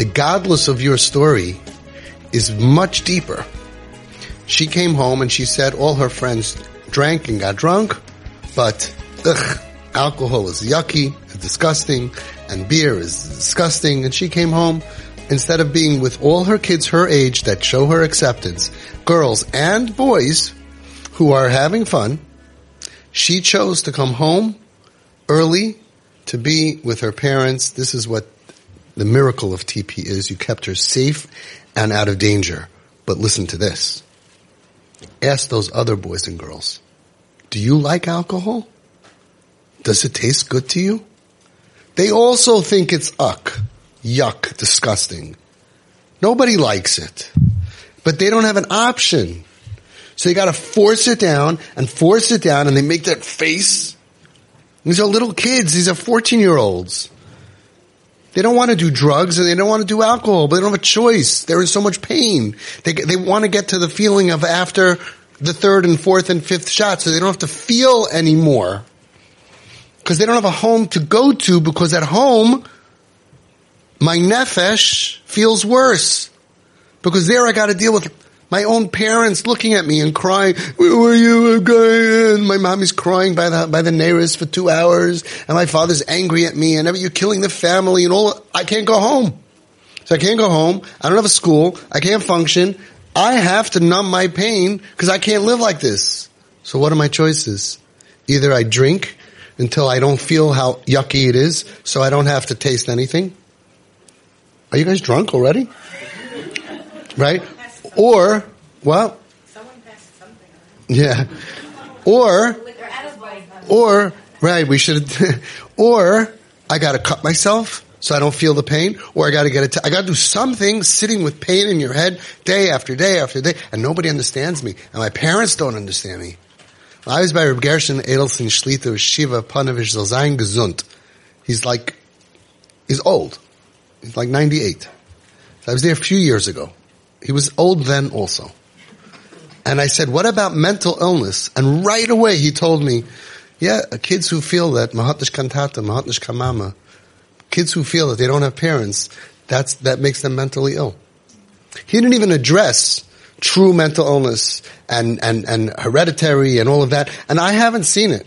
The gadlus of your story is much deeper. She came home and she said all her friends drank and got drunk, but ugh, alcohol is yucky, disgusting, and beer is disgusting. And she came home instead of being with all her kids her age that show her acceptance, girls and boys who are having fun, she chose to come home early to be with her parents. This is what the miracle of TP is. You kept her safe and out of danger. But listen to this. Ask those other boys and girls, do you like alcohol? Does it taste good to you? They also think it's uck, yuck, disgusting. Nobody likes it. But they don't have an option. So you gotta force it down and force it down and they make that face. These are little kids. These are 14 year olds. They don't want to do drugs and they don't want to do alcohol, but they don't have a choice. They're in so much pain. They, they want to get to the feeling of after the third and fourth and fifth shot so they don't have to feel anymore. Because they don't have a home to go to because at home, my nefesh feels worse. Because there I got to deal with my own parents looking at me and crying, where were you going? My mommy's crying by the, by the neighbors for two hours and my father's angry at me and you're killing the family and all. I can't go home. So I can't go home. I don't have a school. I can't function. I have to numb my pain because I can't live like this. So what are my choices? Either I drink until I don't feel how yucky it is so I don't have to taste anything. Are you guys drunk already? Right? Or, well, yeah. Or, or, right, we should, or I gotta cut myself so I don't feel the pain, or I gotta get it, I gotta do something sitting with pain in your head day after day after day, and nobody understands me, and my parents don't understand me. I was by Reb Gershon Edelstein Shlita Shiva Panavish Zalzayin Gesund. He's like, he's old. He's like 98. I was there a few years ago. He was old then also. And I said, what about mental illness? And right away he told me, yeah, kids who feel that, Mahatnish Kantata, Mahatnish Kamama, kids who feel that they don't have parents, that's, that makes them mentally ill. He didn't even address true mental illness and, and, and hereditary and all of that. And I haven't seen it.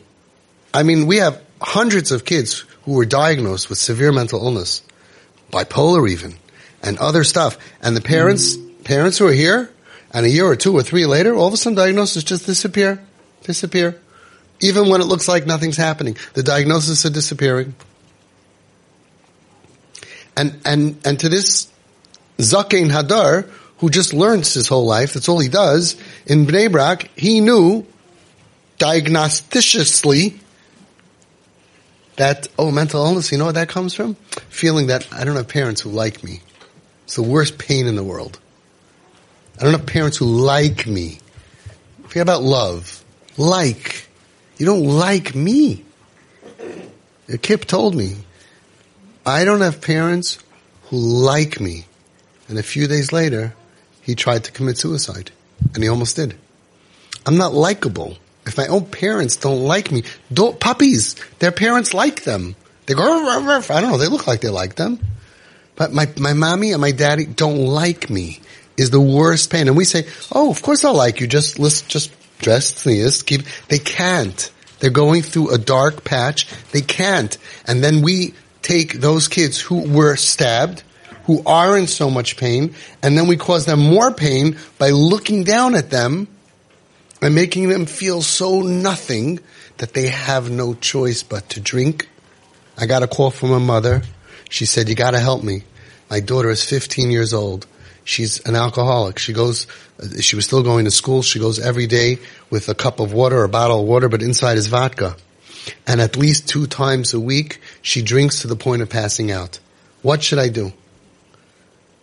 I mean, we have hundreds of kids who were diagnosed with severe mental illness, bipolar even, and other stuff. And the parents, parents who are here, and a year or two or three later, all of a sudden diagnosis just disappear, disappear. Even when it looks like nothing's happening, the diagnosis are disappearing. And, and, and to this Zakein Hadar, who just learns his whole life, that's all he does, in Bnei Brak, he knew diagnosticiously that, oh, mental illness, you know what that comes from? Feeling that I don't have parents who like me. It's the worst pain in the world. I don't have parents who like me. Forget about love. Like. You don't like me. Kip told me, I don't have parents who like me. And a few days later, he tried to commit suicide. And he almost did. I'm not likable. If my own parents don't like me, don't, puppies, their parents like them. They go, ruff, ruff. I don't know, they look like they like them. But my, my mommy and my daddy don't like me is the worst pain. And we say, oh, of course I'll like you. Just, let's just dress this, keep, they can't. They're going through a dark patch. They can't. And then we take those kids who were stabbed, who are in so much pain, and then we cause them more pain by looking down at them and making them feel so nothing that they have no choice but to drink. I got a call from a mother. She said, you gotta help me. My daughter is 15 years old. She's an alcoholic. She goes, she was still going to school. She goes every day with a cup of water, or a bottle of water, but inside is vodka. And at least two times a week, she drinks to the point of passing out. What should I do?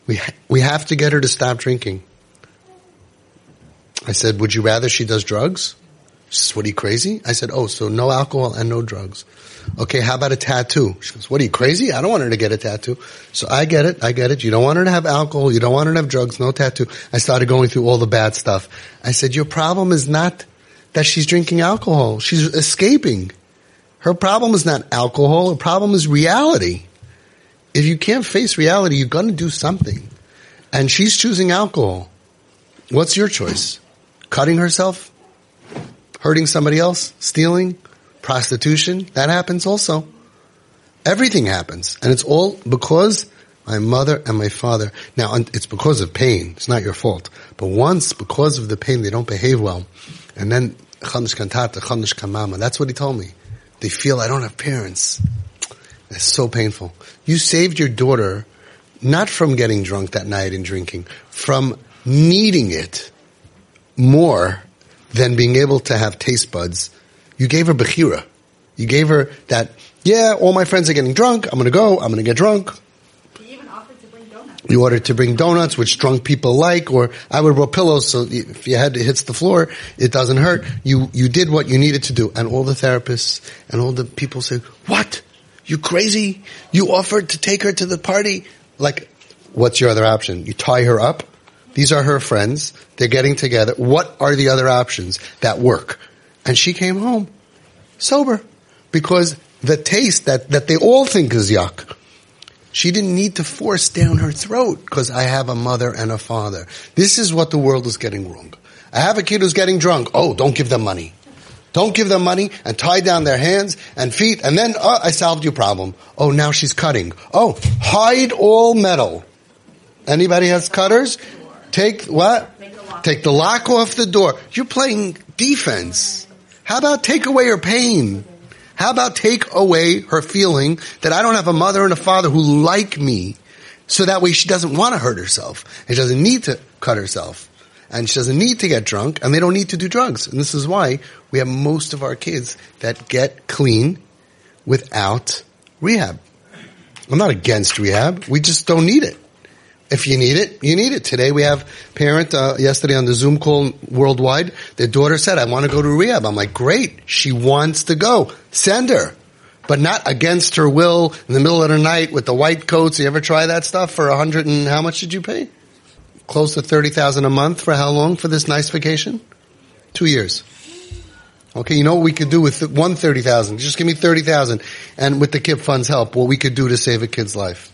We, ha- we have to get her to stop drinking. I said, would you rather she does drugs? She says, what are you crazy? I said, oh, so no alcohol and no drugs. Okay, how about a tattoo? She goes, what are you crazy? I don't want her to get a tattoo. So I get it, I get it. You don't want her to have alcohol, you don't want her to have drugs, no tattoo. I started going through all the bad stuff. I said, your problem is not that she's drinking alcohol. She's escaping. Her problem is not alcohol, her problem is reality. if you can't face reality, you're going to do something. And she's choosing alcohol. What's your choice? Cutting herself? Hurting somebody else? Stealing? Prostitution? That happens also. Everything happens. And it's all because my mother and my father. Now, it's because of pain. It's not your fault. But once, because of the pain, they don't behave well. And then, that's what he told me. They feel I don't have parents. It's so painful. You saved your daughter not from getting drunk that night and drinking, from needing it more than being able to have taste buds. You gave her Bechira. You gave her that, yeah, all my friends are getting drunk. I'm going to go. I'm going to get drunk. You even offered to bring donuts. You ordered to bring donuts, which drunk people like, or I would roll pillows so if your head hits the floor, it doesn't hurt. You, you did what you needed to do. And all the therapists and all the people said, what? You crazy? You offered to take her to the party? Like, what's your other option? You tie her up? These are her friends. They're getting together. What are the other options that work? And she came home sober because the taste that, that they all think is yuck she didn't need to force down her throat because I have a mother and a father. This is what the world is getting wrong. I have a kid who's getting drunk. Oh, don't give them money. Don't give them money and tie down their hands and feet and then, oh, I solved your problem. Oh, now she's cutting. Oh, hide all metal. Anybody has cutters? Take what? Take the lock off the door. You're playing defense. How about take away her pain? How about take away her feeling that I don't have a mother and a father who like me so that way she doesn't want to hurt herself and she doesn't need to cut herself and she doesn't need to get drunk and they don't need to do drugs. And this is why we have most of our kids that get clean without rehab. I'm not against rehab. We just don't need it. If you need it, you need it. Today we have parent uh, yesterday on the Zoom call worldwide. Their daughter said, "I want to go to rehab." I'm like, "Great, she wants to go. Send her." But not against her will in the middle of the night with the white coats. You ever try that stuff for a hundred and how much did you pay? Close to thirty thousand a month for how long for this nice vacation? Two years. Okay, you know what we could do with one thirty thousand? Just give me thirty thousand, and with the KIP funds help, what we could do to save a kid's life.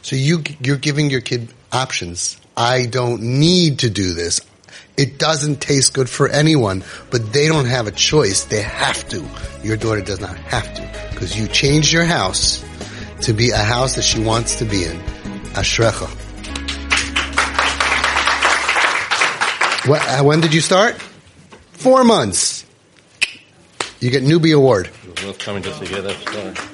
So you, you're giving your kid options. I don't need to do this. It doesn't taste good for anyone, but they don't have a choice. They have to. Your daughter does not have to because you changed your house to be a house that she wants to be in. Ashrecha. What, uh, when did you start? Four months. You get newbie award. Coming to